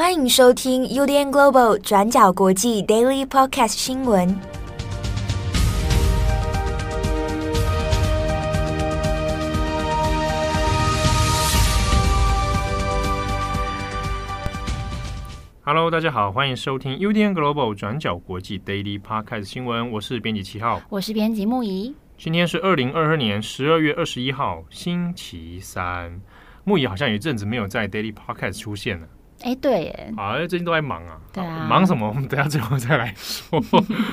欢迎收听 UDN Global 转角国际 Daily Podcast 新闻。Hello，大家好，欢迎收听 UDN Global 转角国际 Daily Podcast 新闻。我是编辑七号，我是编辑木仪。今天是二零二二年十二月二十一号，星期三。木仪好像有一阵子没有在 Daily Podcast 出现了。哎，对耶，好，最近都在忙啊。对啊，忙什么？我们等下最后再来说。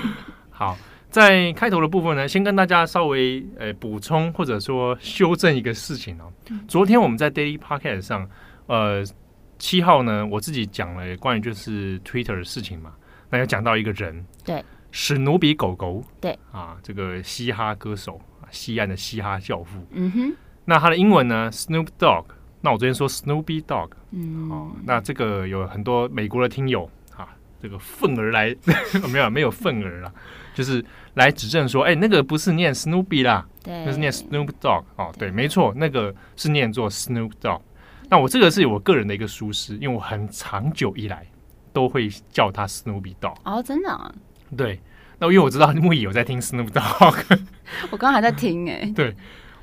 好，在开头的部分呢，先跟大家稍微呃补充或者说修正一个事情哦。嗯、昨天我们在 Daily Podcast 上，呃。七号呢，我自己讲了关于就是 Twitter 的事情嘛，那有讲到一个人，对，史努比狗狗，对啊，这个嘻哈歌手，西岸的嘻哈教父，嗯哼，那他的英文呢，Snoop Dogg，那我昨天说 Snoopy Dog，嗯，哦，那这个有很多美国的听友啊，这个愤而来，没有没有愤而啦，就是来指证说，哎，那个不是念 Snoopy 啦，对，那是念 Snoop Dogg，哦，对，没错，那个是念作 Snoop Dogg。那我这个是我个人的一个疏失，因为我很长久以来都会叫他 Snoopy Dog。哦，真的啊？对。那因为我知道木易有在听 Snoop Dog，我刚刚还在听哎。对，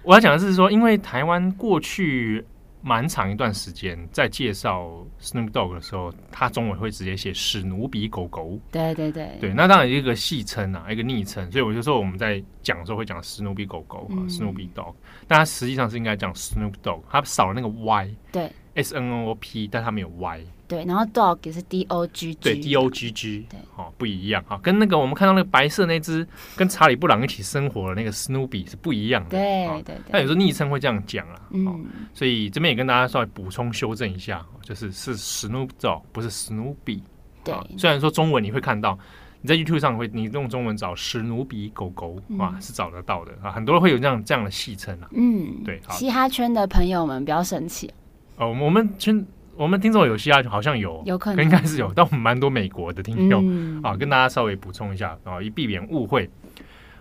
我要讲的是说，因为台湾过去蛮长一段时间在介绍 Snoop Dogg 的时候，他中文会直接写史努比狗狗。对对对。对，那当然一个戏称啊，一个昵称，所以我就说我们在讲的时候会讲史努比狗狗啊，Snoopy Dog。但他实际上是应该讲 Snoop Dog，他少了那个 Y。对，S N O P，但他没有 Y。对，然后 dog 也是 D O G G。对，D O G G。对，哦，不一样啊，跟那个我们看到那个白色那只跟查理布朗一起生活的那个 Snoopy 是不一样的。对对对。但有时候昵称会这样讲啊，嗯，所以这边也跟大家稍微补充修正一下，就是是 Snoop Dog，不是 Snoopy。对，虽然说中文你会看到，你在 YouTube 上会，你用中文找史努比狗狗啊，是找得到的啊，很多人会有这样这样的戏称啊。嗯，对，嘻哈圈的朋友们不要生气。哦，我们圈我们听众有嘻哈，好像有，有可能应该是有，但我们蛮多美国的听众、嗯、啊，跟大家稍微补充一下啊，以避免误会。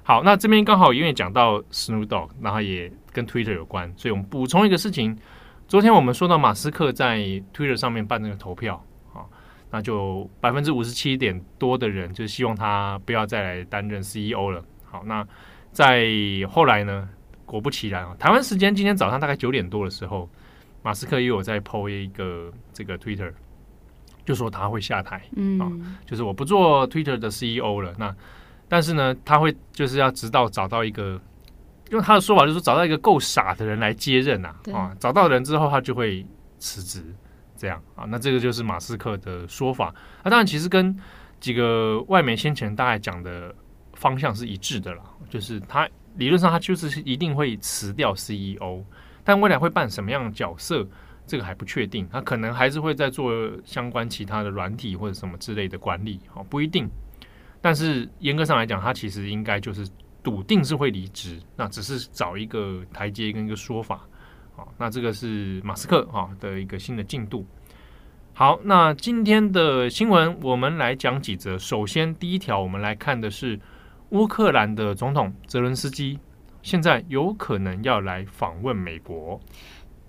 好，那这边刚好因为讲到 Snoop Dogg，然后也跟 Twitter 有关，所以我们补充一个事情。昨天我们说到马斯克在 Twitter 上面办那个投票啊，那就百分之五十七点多的人就希望他不要再来担任 CEO 了。好，那在后来呢，果不其然啊，台湾时间今天早上大概九点多的时候。马斯克又有在 po 一个这个 Twitter，就说他会下台，嗯，啊，就是我不做 Twitter 的 CEO 了。那但是呢，他会就是要直到找到一个，用他的说法就是说找到一个够傻的人来接任啊，啊，找到人之后他就会辞职，这样啊。那这个就是马斯克的说法。那当然，其实跟几个外媒先前大概讲的方向是一致的啦，就是他理论上他就是一定会辞掉 CEO。但未来会扮什么样的角色，这个还不确定。他可能还是会在做相关其他的软体或者什么之类的管理，哦，不一定。但是严格上来讲，他其实应该就是笃定是会离职，那只是找一个台阶跟一个说法。好，那这个是马斯克啊的一个新的进度。好，那今天的新闻我们来讲几则。首先，第一条我们来看的是乌克兰的总统泽伦斯基。现在有可能要来访问美国。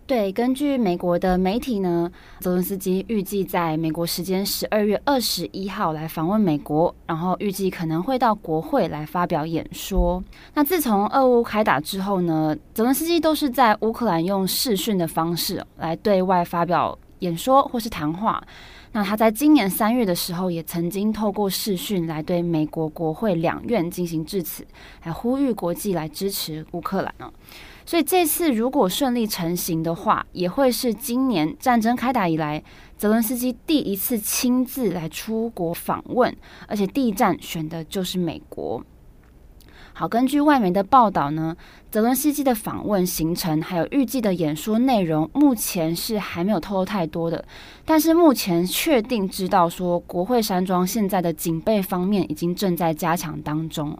对，根据美国的媒体呢，泽伦斯基预计在美国时间十二月二十一号来访问美国，然后预计可能会到国会来发表演说。那自从俄乌开打之后呢，泽伦斯基都是在乌克兰用视讯的方式来对外发表演说或是谈话。那他在今年三月的时候，也曾经透过视讯来对美国国会两院进行致辞，来呼吁国际来支持乌克兰呢。所以这次如果顺利成行的话，也会是今年战争开打以来，泽伦斯基第一次亲自来出国访问，而且第一站选的就是美国。好，根据外媒的报道呢，泽伦斯基的访问行程还有预计的演说内容，目前是还没有透露太多的。但是目前确定知道说，国会山庄现在的警备方面已经正在加强当中。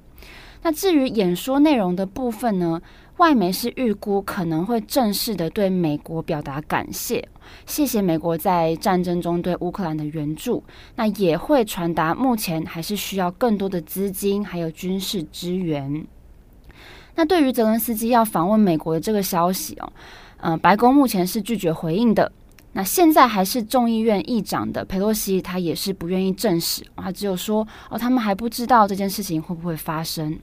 那至于演说内容的部分呢？外媒是预估可能会正式的对美国表达感谢，谢谢美国在战争中对乌克兰的援助。那也会传达目前还是需要更多的资金还有军事支援。那对于泽伦斯基要访问美国的这个消息哦，呃，白宫目前是拒绝回应的。那现在还是众议院议长的佩洛西，他也是不愿意证实，他只有说哦，他们还不知道这件事情会不会发生。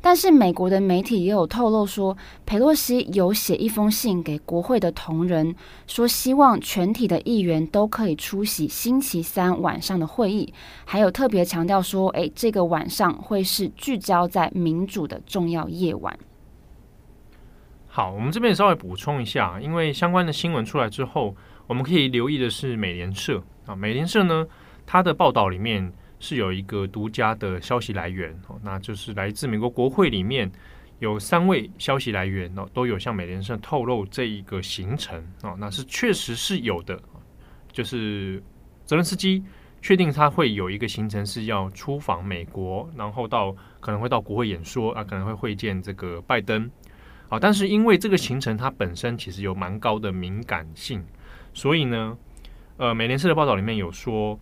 但是美国的媒体也有透露说，佩洛西有写一封信给国会的同仁，说希望全体的议员都可以出席星期三晚上的会议，还有特别强调说，诶，这个晚上会是聚焦在民主的重要夜晚。好，我们这边稍微补充一下，因为相关的新闻出来之后，我们可以留意的是美联社啊，美联社呢，它的报道里面。是有一个独家的消息来源哦，那就是来自美国国会里面有三位消息来源哦，都有向美联社透露这一个行程哦，那是确实是有的，就是泽伦斯基确定他会有一个行程是要出访美国，然后到可能会到国会演说啊，可能会会见这个拜登，好，但是因为这个行程它本身其实有蛮高的敏感性，所以呢，呃，美联社的报道里面有说。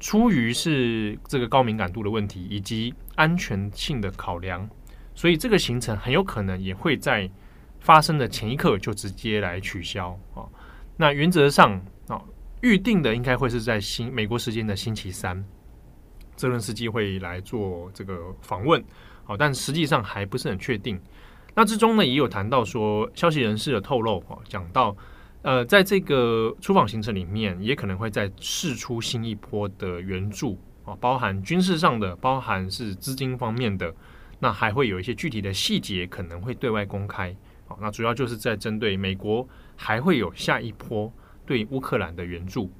出于是这个高敏感度的问题以及安全性的考量，所以这个行程很有可能也会在发生的前一刻就直接来取消啊。那原则上啊，预定的应该会是在新美国时间的星期三，泽伦斯基会来做这个访问，好，但实际上还不是很确定。那之中呢，也有谈到说，消息人士的透露啊，讲到。呃，在这个出访行程里面，也可能会再试出新一波的援助啊，包含军事上的，包含是资金方面的，那还会有一些具体的细节可能会对外公开。啊，那主要就是在针对美国还会有下一波对乌克兰的援助。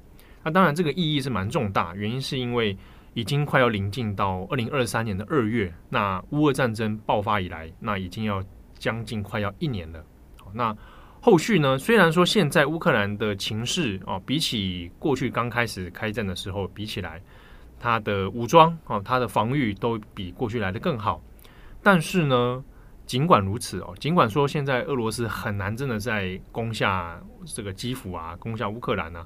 那当然，这个意义是蛮重大，原因是因为已经快要临近到二零二三年的二月，那乌俄战争爆发以来，那已经要将近快要一年了。好，那。后续呢？虽然说现在乌克兰的情势哦，比起过去刚开始开战的时候比起来，它的武装哦，它的防御都比过去来的更好。但是呢，尽管如此哦，尽管说现在俄罗斯很难真的在攻下这个基辅啊，攻下乌克兰啊，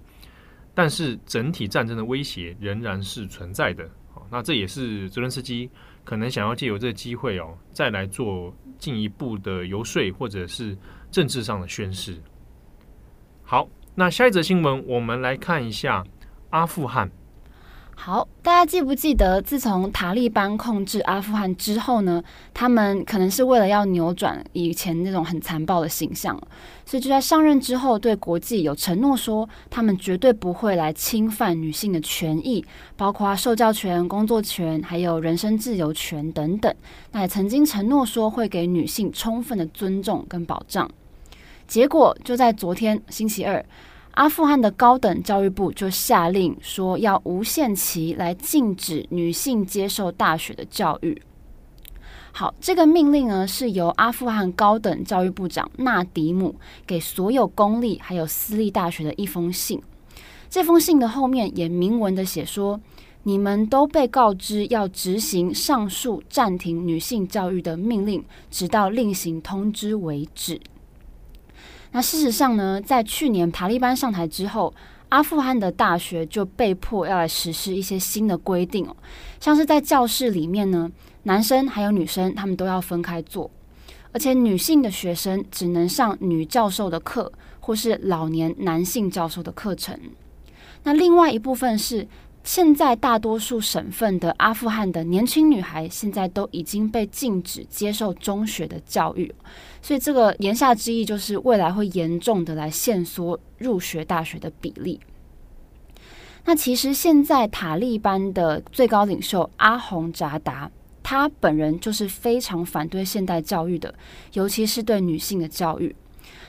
但是整体战争的威胁仍然是存在的。哦，那这也是泽伦斯基可能想要借由这个机会哦，再来做进一步的游说，或者是。政治上的宣誓。好，那下一则新闻，我们来看一下阿富汗。好，大家记不记得，自从塔利班控制阿富汗之后呢，他们可能是为了要扭转以前那种很残暴的形象，所以就在上任之后，对国际有承诺说，他们绝对不会来侵犯女性的权益，包括受教权、工作权，还有人身自由权等等。那也曾经承诺说，会给女性充分的尊重跟保障。结果就在昨天星期二，阿富汗的高等教育部就下令说，要无限期来禁止女性接受大学的教育。好，这个命令呢，是由阿富汗高等教育部长纳迪姆给所有公立还有私立大学的一封信。这封信的后面也明文的写说，你们都被告知要执行上述暂停女性教育的命令，直到另行通知为止。那事实上呢，在去年塔利班上台之后，阿富汗的大学就被迫要来实施一些新的规定哦，像是在教室里面呢，男生还有女生他们都要分开坐，而且女性的学生只能上女教授的课，或是老年男性教授的课程。那另外一部分是。现在大多数省份的阿富汗的年轻女孩，现在都已经被禁止接受中学的教育，所以这个言下之意就是未来会严重的来限缩入学大学的比例。那其实现在塔利班的最高领袖阿洪扎达，他本人就是非常反对现代教育的，尤其是对女性的教育。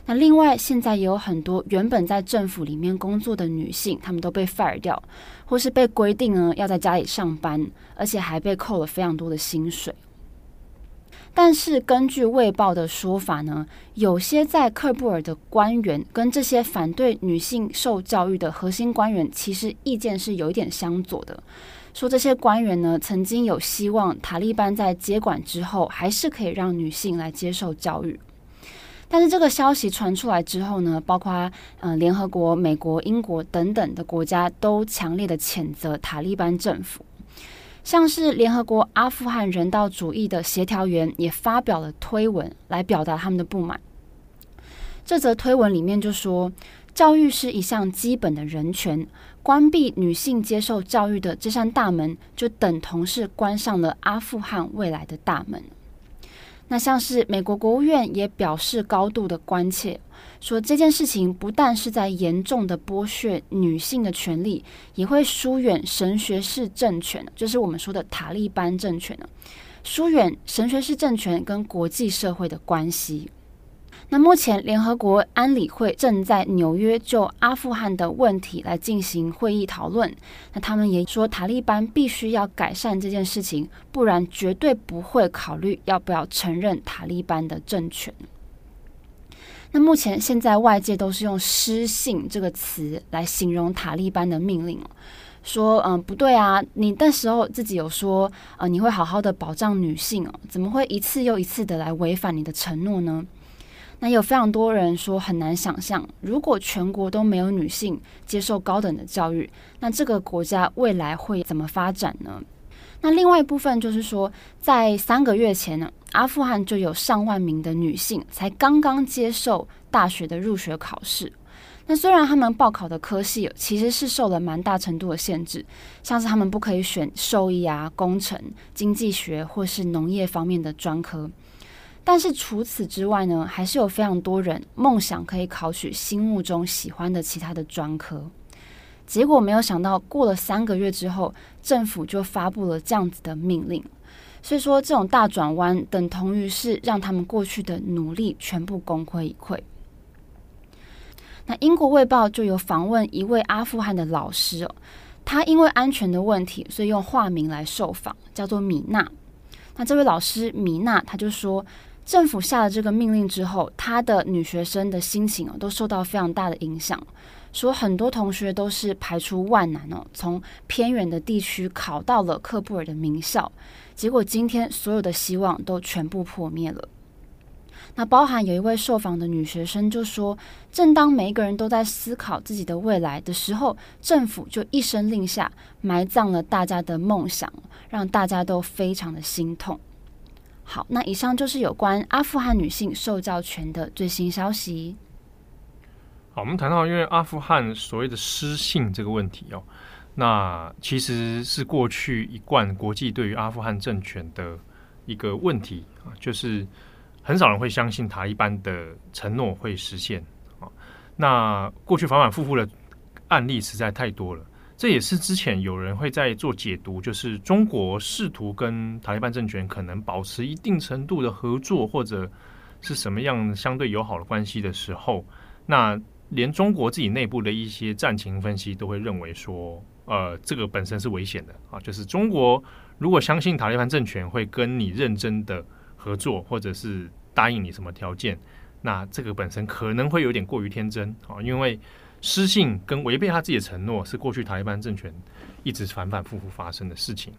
那另外，现在也有很多原本在政府里面工作的女性，她们都被 fire 掉，或是被规定呢要在家里上班，而且还被扣了非常多的薪水。但是根据《卫报》的说法呢，有些在喀布尔的官员跟这些反对女性受教育的核心官员，其实意见是有一点相左的，说这些官员呢曾经有希望塔利班在接管之后，还是可以让女性来接受教育。但是这个消息传出来之后呢，包括嗯、联合国、美国、英国等等的国家都强烈的谴责塔利班政府，像是联合国阿富汗人道主义的协调员也发表了推文来表达他们的不满。这则推文里面就说，教育是一项基本的人权，关闭女性接受教育的这扇大门，就等同是关上了阿富汗未来的大门。那像是美国国务院也表示高度的关切，说这件事情不但是在严重的剥削女性的权利，也会疏远神学式政权，就是我们说的塔利班政权呢，疏远神学式政权跟国际社会的关系。那目前联合国安理会正在纽约就阿富汗的问题来进行会议讨论。那他们也说，塔利班必须要改善这件事情，不然绝对不会考虑要不要承认塔利班的政权。那目前现在外界都是用“失信”这个词来形容塔利班的命令，说嗯不对啊，你那时候自己有说呃你会好好的保障女性哦，怎么会一次又一次的来违反你的承诺呢？那有非常多人说很难想象，如果全国都没有女性接受高等的教育，那这个国家未来会怎么发展呢？那另外一部分就是说，在三个月前呢，阿富汗就有上万名的女性才刚刚接受大学的入学考试。那虽然他们报考的科系其实是受了蛮大程度的限制，像是他们不可以选兽医啊、工程、经济学或是农业方面的专科。但是除此之外呢，还是有非常多人梦想可以考取心目中喜欢的其他的专科。结果没有想到，过了三个月之后，政府就发布了这样子的命令。所以说，这种大转弯等同于是让他们过去的努力全部功亏一篑。那英国卫报就有访问一位阿富汗的老师哦，他因为安全的问题，所以用化名来受访，叫做米娜。那这位老师米娜，他就说。政府下了这个命令之后，他的女学生的心情哦，都受到非常大的影响。说很多同学都是排除万难哦，从偏远的地区考到了喀布尔的名校，结果今天所有的希望都全部破灭了。那包含有一位受访的女学生就说，正当每一个人都在思考自己的未来的时候，政府就一声令下，埋葬了大家的梦想，让大家都非常的心痛。好，那以上就是有关阿富汗女性受教权的最新消息。好，我们谈到因为阿富汗所谓的失信这个问题哦，那其实是过去一贯国际对于阿富汗政权的一个问题啊，就是很少人会相信塔利班的承诺会实现啊。那过去反反复复的案例实在太多了。这也是之前有人会在做解读，就是中国试图跟塔利班政权可能保持一定程度的合作，或者是什么样相对友好的关系的时候，那连中国自己内部的一些战情分析都会认为说，呃，这个本身是危险的啊，就是中国如果相信塔利班政权会跟你认真的合作，或者是答应你什么条件，那这个本身可能会有点过于天真啊，因为。失信跟违背他自己的承诺，是过去塔利班政权一直反反复复发生的事情。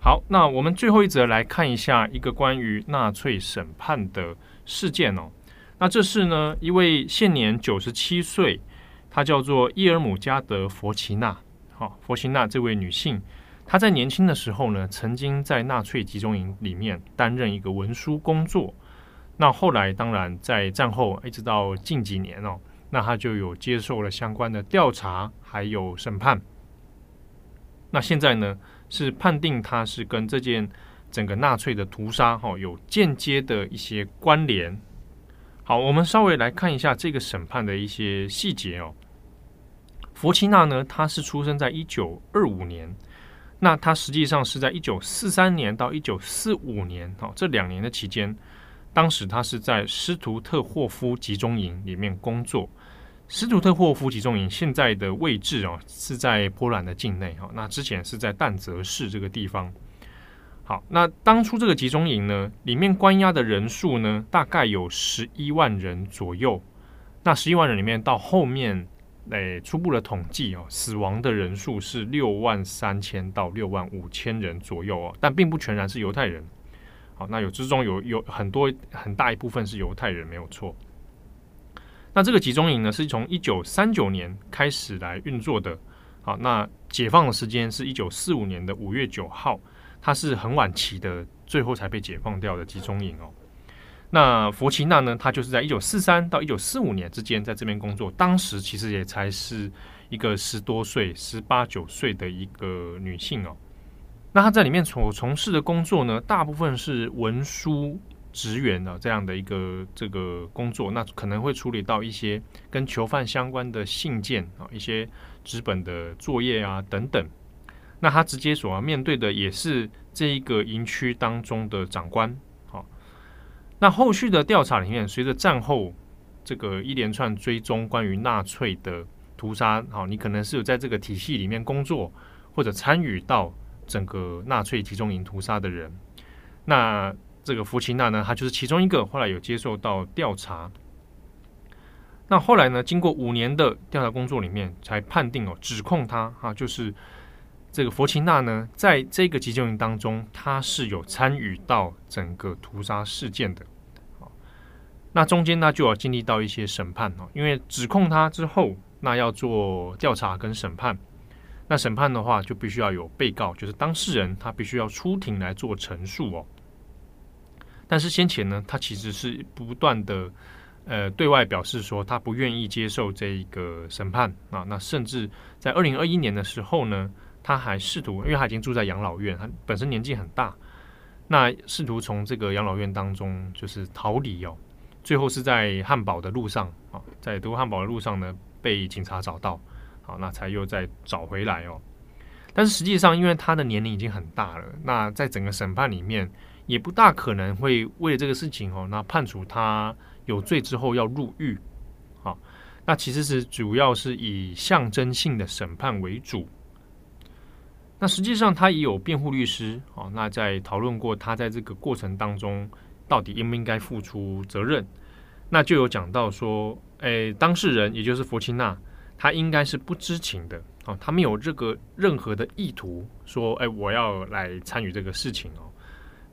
好，那我们最后一则来看一下一个关于纳粹审判的事件哦。那这是呢一位现年九十七岁，她叫做伊尔姆加德·佛奇纳。好，佛奇纳这位女性，她在年轻的时候呢，曾经在纳粹集中营里面担任一个文书工作。那后来当然在战后一直到近几年哦。那他就有接受了相关的调查，还有审判。那现在呢，是判定他是跟这件整个纳粹的屠杀哈有间接的一些关联。好，我们稍微来看一下这个审判的一些细节哦。佛奇纳呢，他是出生在一九二五年，那他实际上是在一九四三年到一九四五年哈这两年的期间，当时他是在施图特霍夫集中营里面工作。施图特霍夫集中营现在的位置哦，是在波兰的境内哈。那之前是在但泽市这个地方。好，那当初这个集中营呢，里面关押的人数呢，大概有十一万人左右。那十一万人里面，到后面诶初步的统计哦，死亡的人数是六万三千到六万五千人左右哦，但并不全然是犹太人。好，那有之中有有很多很大一部分是犹太人，没有错。那这个集中营呢，是从一九三九年开始来运作的。好，那解放的时间是一九四五年的五月九号，它是很晚期的，最后才被解放掉的集中营哦。那佛奇娜呢，他就是在一九四三到一九四五年之间在这边工作，当时其实也才是一个十多岁、十八九岁的一个女性哦。那她在里面所从事的工作呢，大部分是文书职员的这样的一个这个工作，那可能会处理到一些跟囚犯相关的信件啊，一些纸本的作业啊等等。那他直接所要面对的也是这一个营区当中的长官，好，那后续的调查里面，随着战后这个一连串追踪关于纳粹的屠杀，好，你可能是有在这个体系里面工作或者参与到整个纳粹集中营屠杀的人，那这个福奇纳呢，他就是其中一个，后来有接受到调查，那后来呢，经过五年的调查工作里面，才判定哦，指控他啊，就是。这个佛奇纳呢，在这个集中营当中，他是有参与到整个屠杀事件的。那中间呢，就要经历到一些审判哦，因为指控他之后，那要做调查跟审判。那审判的话，就必须要有被告，就是当事人，他必须要出庭来做陈述哦。但是先前呢，他其实是不断的呃对外表示说，他不愿意接受这一个审判啊。那甚至在二零二一年的时候呢。他还试图，因为他已经住在养老院，他本身年纪很大，那试图从这个养老院当中就是逃离哦，最后是在汉堡的路上啊，在德国汉堡的路上呢被警察找到，好，那才又再找回来哦。但是实际上，因为他的年龄已经很大了，那在整个审判里面也不大可能会为了这个事情哦，那判处他有罪之后要入狱，好，那其实是主要是以象征性的审判为主。那实际上他也有辩护律师哦，那在讨论过他在这个过程当中到底应不应该付出责任，那就有讲到说，诶，当事人也就是佛奇娜，他应该是不知情的哦，他没有这个任何的意图说，诶，我要来参与这个事情哦。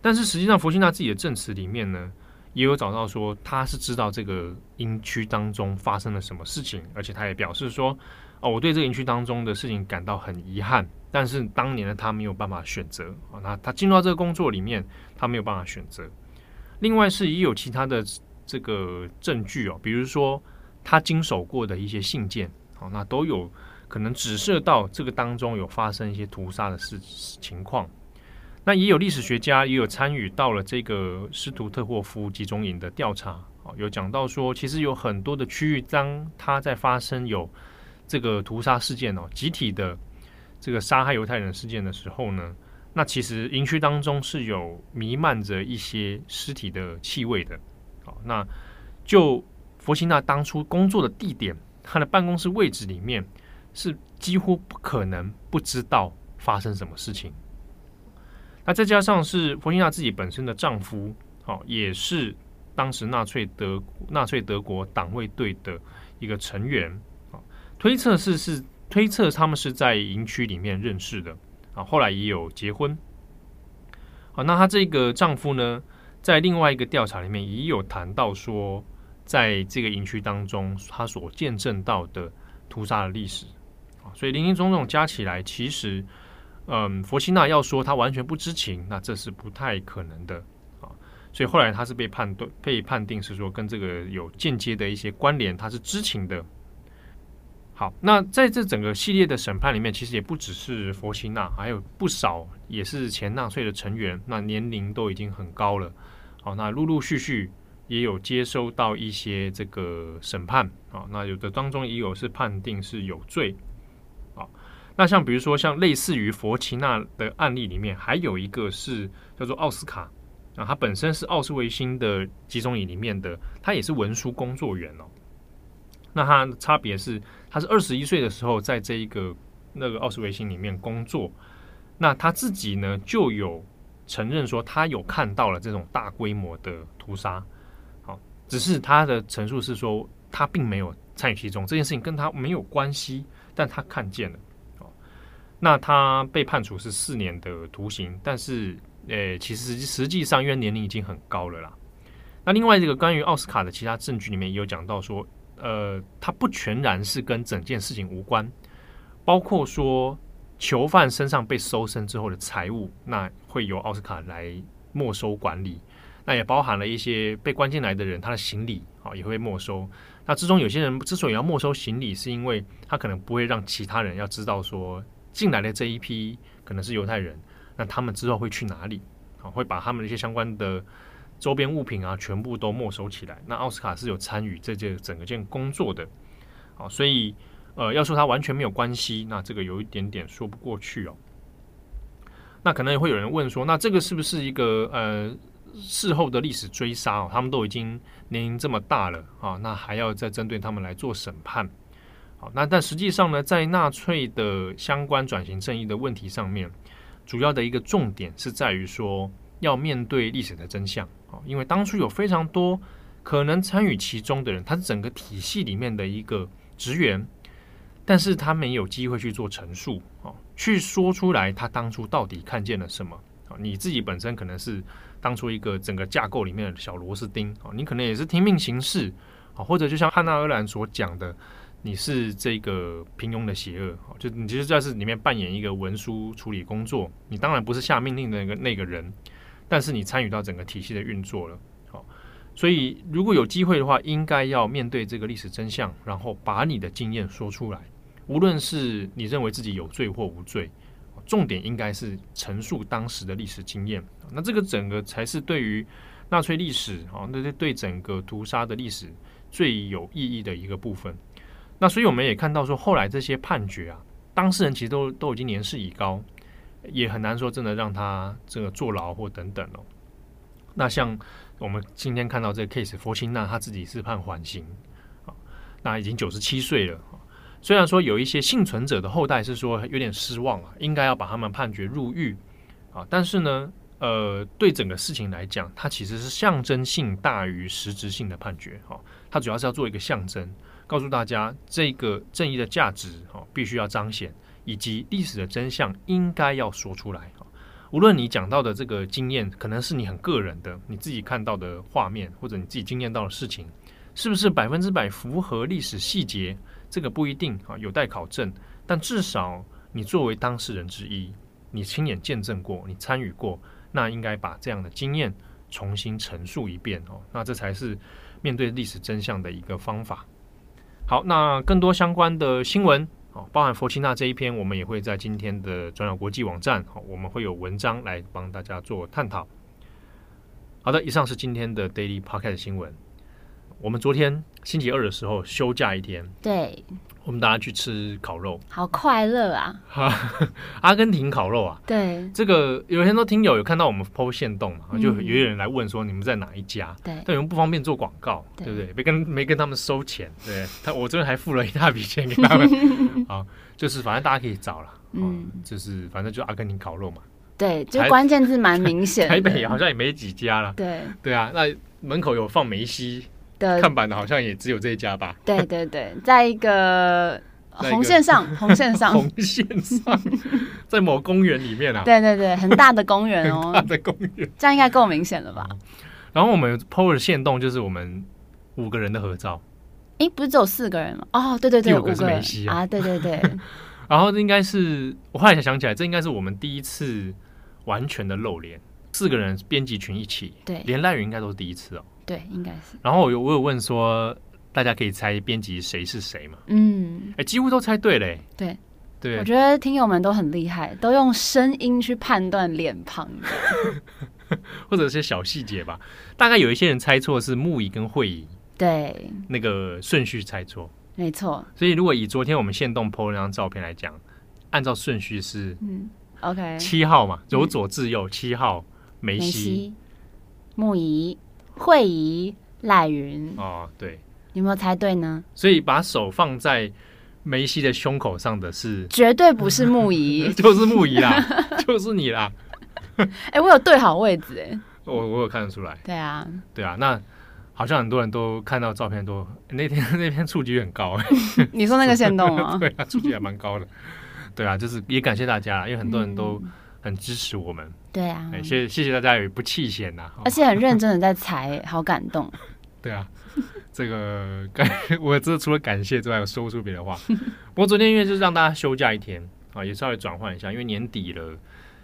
但是实际上佛奇纳自己的证词里面呢，也有找到说他是知道这个营区当中发生了什么事情，而且他也表示说，哦，我对这个营区当中的事情感到很遗憾。但是当年的他没有办法选择啊，那他进入到这个工作里面，他没有办法选择。另外是也有其他的这个证据哦，比如说他经手过的一些信件，好，那都有可能指涉到这个当中有发生一些屠杀的事情况。那也有历史学家也有参与到了这个施图特霍夫集中营的调查，哦，有讲到说，其实有很多的区域，当他在发生有这个屠杀事件哦，集体的。这个杀害犹太人事件的时候呢，那其实营区当中是有弥漫着一些尸体的气味的。好，那就佛辛纳当初工作的地点，他的办公室位置里面是几乎不可能不知道发生什么事情。那再加上是佛奇纳自己本身的丈夫，好，也是当时纳粹德纳粹德国党卫队的一个成员。推测是是。推测他们是在营区里面认识的啊，后来也有结婚。好，那她这个丈夫呢，在另外一个调查里面也有谈到说，在这个营区当中，他所见证到的屠杀的历史啊，所以林林总总加起来，其实，嗯，佛西纳要说他完全不知情，那这是不太可能的啊。所以后来他是被判断被判定是说跟这个有间接的一些关联，他是知情的。好，那在这整个系列的审判里面，其实也不只是佛西纳，还有不少也是前纳粹的成员，那年龄都已经很高了。好，那陆陆续续也有接收到一些这个审判啊，那有的当中也有是判定是有罪。那像比如说像类似于佛奇纳的案例里面，还有一个是叫做奥斯卡啊，他本身是奥斯维辛的集中营里面的，他也是文书工作员哦。那他差别是，他是二十一岁的时候，在这一个那个奥斯维辛里面工作。那他自己呢，就有承认说，他有看到了这种大规模的屠杀。好，只是他的陈述是说，他并没有参与其中，这件事情跟他没有关系，但他看见了。那他被判处是四年的徒刑，但是，诶，其实实际上因为年龄已经很高了啦。那另外这个关于奥斯卡的其他证据里面也有讲到说。呃，它不全然是跟整件事情无关，包括说囚犯身上被搜身之后的财物，那会由奥斯卡来没收管理。那也包含了一些被关进来的人，他的行李啊也会没收。那之中有些人之所以要没收行李，是因为他可能不会让其他人要知道说进来的这一批可能是犹太人，那他们之后会去哪里啊？会把他们的一些相关的周边物品啊全部都没收起来。那奥斯卡是有参与这件整个件工作的，啊，所以呃要说他完全没有关系，那这个有一点点说不过去哦。那可能也会有人问说，那这个是不是一个呃？事后的历史追杀哦，他们都已经年龄这么大了啊，那还要再针对他们来做审判？好，那但实际上呢，在纳粹的相关转型正义的问题上面，主要的一个重点是在于说要面对历史的真相啊，因为当初有非常多可能参与其中的人，他是整个体系里面的一个职员，但是他没有机会去做陈述啊，去说出来他当初到底看见了什么啊，你自己本身可能是。当初一个整个架构里面的小螺丝钉啊，你可能也是听命行事啊，或者就像汉娜·阿兰所讲的，你是这个平庸的邪恶，就你其实在是里面扮演一个文书处理工作，你当然不是下命令的那个那个人，但是你参与到整个体系的运作了，好，所以如果有机会的话，应该要面对这个历史真相，然后把你的经验说出来，无论是你认为自己有罪或无罪。重点应该是陈述当时的历史经验，那这个整个才是对于纳粹历史啊，那对整个屠杀的历史最有意义的一个部分。那所以我们也看到说，后来这些判决啊，当事人其实都都已经年事已高，也很难说真的让他这个坐牢或等等哦。那像我们今天看到这个 case，佛钦纳他自己是判缓刑啊，那已经九十七岁了。虽然说有一些幸存者的后代是说有点失望啊，应该要把他们判决入狱啊，但是呢，呃，对整个事情来讲，它其实是象征性大于实质性的判决哈，它主要是要做一个象征，告诉大家这个正义的价值哈，必须要彰显，以及历史的真相应该要说出来哈。无论你讲到的这个经验，可能是你很个人的，你自己看到的画面，或者你自己经验到的事情，是不是百分之百符合历史细节？这个不一定啊，有待考证。但至少你作为当事人之一，你亲眼见证过，你参与过，那应该把这样的经验重新陈述一遍哦。那这才是面对历史真相的一个方法。好，那更多相关的新闻哦，包含佛钦纳这一篇，我们也会在今天的转角国际网站，好，我们会有文章来帮大家做探讨。好的，以上是今天的 Daily Podcast 新闻。我们昨天星期二的时候休假一天，对，我们大家去吃烤肉，好快乐啊！阿根廷烤肉啊，对，这个有很多听友有看到我们 PO 限动嘛，就有人来问说你们在哪一家？对，但你们不方便做广告，对。不对？没跟没跟他们收钱，对。他，我这边还付了一大笔钱给他们，啊，就是反正大家可以找了，嗯，就是反正就阿根廷烤肉嘛，对，就关键字蛮明显，台北好像也没几家了，对，对啊，那门口有放梅西。的看板的好像也只有这一家吧？对对对，在一个红线上，红线上，红线上，在某公园里面啊。对对对，很大的公园哦，大的公园，这样应该够明显了吧？然后我们 PO 的线动就是我们五个人的合照。诶，不是只有四个人吗？哦，对对对，五个是梅西啊，对对对。然后应该是我后来才想起来，这应该是我们第一次完全的露脸，四个人编辑群一起，对，连赖云应该都是第一次哦。对，应该是。然后我有我有问说，大家可以猜编辑谁是谁嘛？嗯，哎，几乎都猜对嘞。对，对，我觉得听友们都很厉害，都用声音去判断脸庞，或者一些小细节吧。大概有一些人猜错是木仪跟会仪，对，那个顺序猜错，没错。所以如果以昨天我们现动 PO 那张照片来讲，按照顺序是，嗯，OK，七号嘛，由左至右，七号梅西，木仪。会仪赖云哦，对，有没有猜对呢？所以把手放在梅西的胸口上的是绝对不是木仪，就是木仪啦，就是你啦。哎、欸，我有对好位置哎，我我有看得出来。对啊，对啊，那好像很多人都看到照片都那天 那天触及很高哎。你说那个线动吗？对啊，触及还蛮高的。对啊，就是也感谢大家，因为很多人都。嗯很支持我们，对啊，谢谢谢谢大家也不弃嫌呐，而且很认真的在裁，好感动。对啊，这个感 我这除了感谢之外，有说不出别的话。不过昨天因为就是让大家休假一天啊，也稍微转换一下，因为年底了，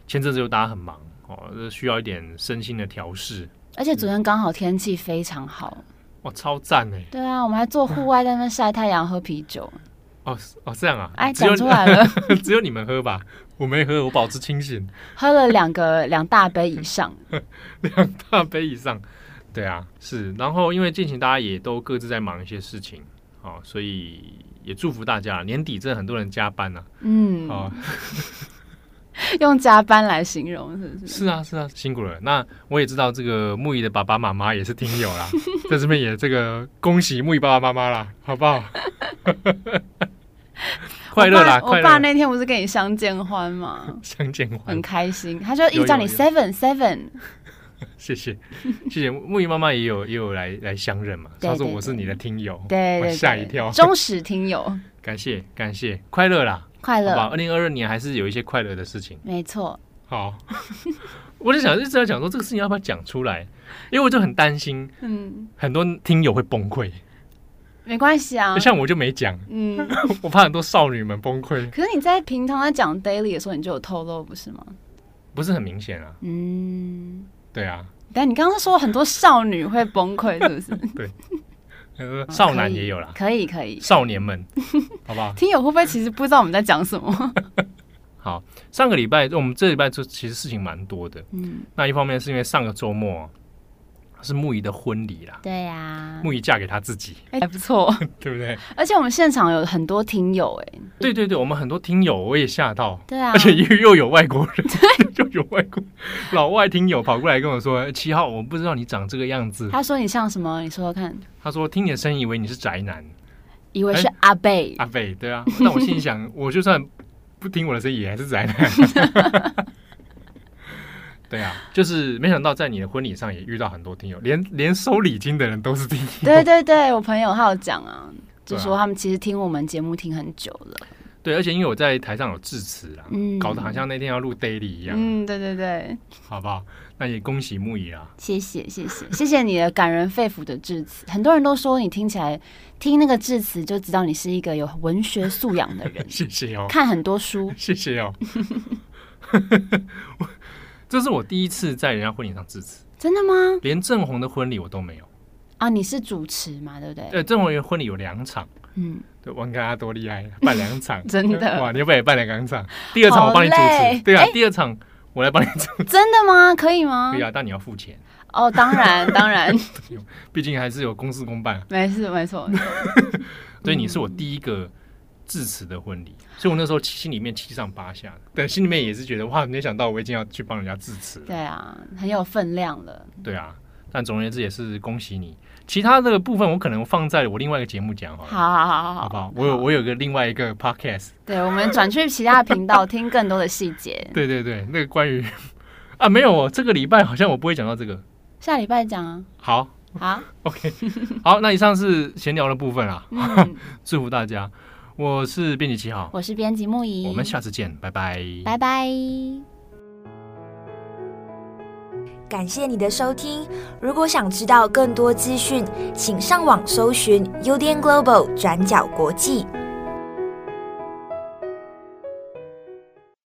前阵子又大家很忙哦，需要一点身心的调试而且昨天刚好天气非常好，哇，超赞哎！对啊，我们还坐户外在那边晒太阳、喝啤酒。哦哦，这样啊！哎，讲出来了，只有你们喝吧，我没喝，我保持清醒。喝了两个两大杯以上，两大杯以上。对啊，是。然后因为近期大家也都各自在忙一些事情，哦，所以也祝福大家。年底真的很多人加班呐、啊，嗯，哦。用加班来形容是不是？是啊，是啊，辛苦了。那我也知道这个木易的爸爸妈妈也是听友啦，在这边也这个恭喜木易爸爸妈妈啦，好不好？快乐啦！我爸那天不是跟你相见欢吗？相见欢，很开心。他就一直叫你 seven seven。谢谢谢谢木鱼妈妈也有也有来来相认嘛。他说我是你的听友，对对，吓一跳，忠实听友。感谢感谢，快乐啦！快乐吧，二零二二年还是有一些快乐的事情。没错。好，我就想一直在讲说这个事情要不要讲出来，因为我就很担心，嗯，很多听友会崩溃。没关系啊，像我就没讲，嗯，我怕很多少女们崩溃。可是你在平常在讲 daily 的时候，你就有透露，不是吗？不是很明显啊。嗯，对啊。但你刚刚说很多少女会崩溃，是不是？对。少男也有啦，可以可以，少年们，好不好？听友会不会其实不知道我们在讲什么？好，上个礼拜我们这礼拜就其实事情蛮多的，嗯，那一方面是因为上个周末是木仪的婚礼啦，对呀，木仪嫁给他自己，还不错，对不对？而且我们现场有很多听友，哎，对对对，我们很多听友我也吓到，对啊，而且又又有外国人，又有外国老外听友跑过来跟我说：“七号，我不知道你长这个样子。”他说：“你像什么？你说说看。”他说：“听你的声音，以为你是宅男，以为是阿贝，阿贝，对啊。但我心里想，我就算不听我的声音，也还是宅男。对啊，就是没想到在你的婚礼上也遇到很多听友，连连收礼金的人都是听友。对对对，我朋友他有讲啊，就说他们其实听我们节目听很久了。对，而且因为我在台上有致辞啦，嗯，搞得好像那天要录 daily 一样。嗯，对对对，好不好？那也恭喜木仪啊！谢谢谢谢谢谢你的感人肺腑的致辞。很多人都说你听起来听那个致辞就知道你是一个有文学素养的人。谢谢哦，看很多书。谢谢哦。这是我第一次在人家婚礼上致辞。真的吗？连郑红的婚礼我都没有。啊，你是主持嘛？对不对？对，郑红的婚礼有两场。嗯。对，我看他多厉害，办两场，真的哇！你要不要也办两场？第二场我帮你主持，对啊，第二场我来帮你主持，真的吗？可以吗？可以啊，但你要付钱哦。当然，当然，毕竟还是有公事公办。没事，没错。所以 你是我第一个致辞的婚礼，所以我那时候心里面七上八下的，但，心里面也是觉得哇，没想到我已经要去帮人家致辞。对啊，很有分量了。对啊，但总而言之也是恭喜你。其他这个部分我可能放在我另外一个节目讲好，好好好好好，好不好？我有我有个另外一个 podcast，对，我们转去其他的频道听更多的细节。对对对，那个关于啊没有哦，这个礼拜好像我不会讲到这个，下礼拜讲啊。好，好，OK，好，那以上是闲聊的部分啊，嗯、祝福大家。我是编辑七号，我是编辑木仪，我们下次见，拜拜，拜拜。感谢你的收听。如果想知道更多资讯，请上网搜寻 UDN Global 转角国际。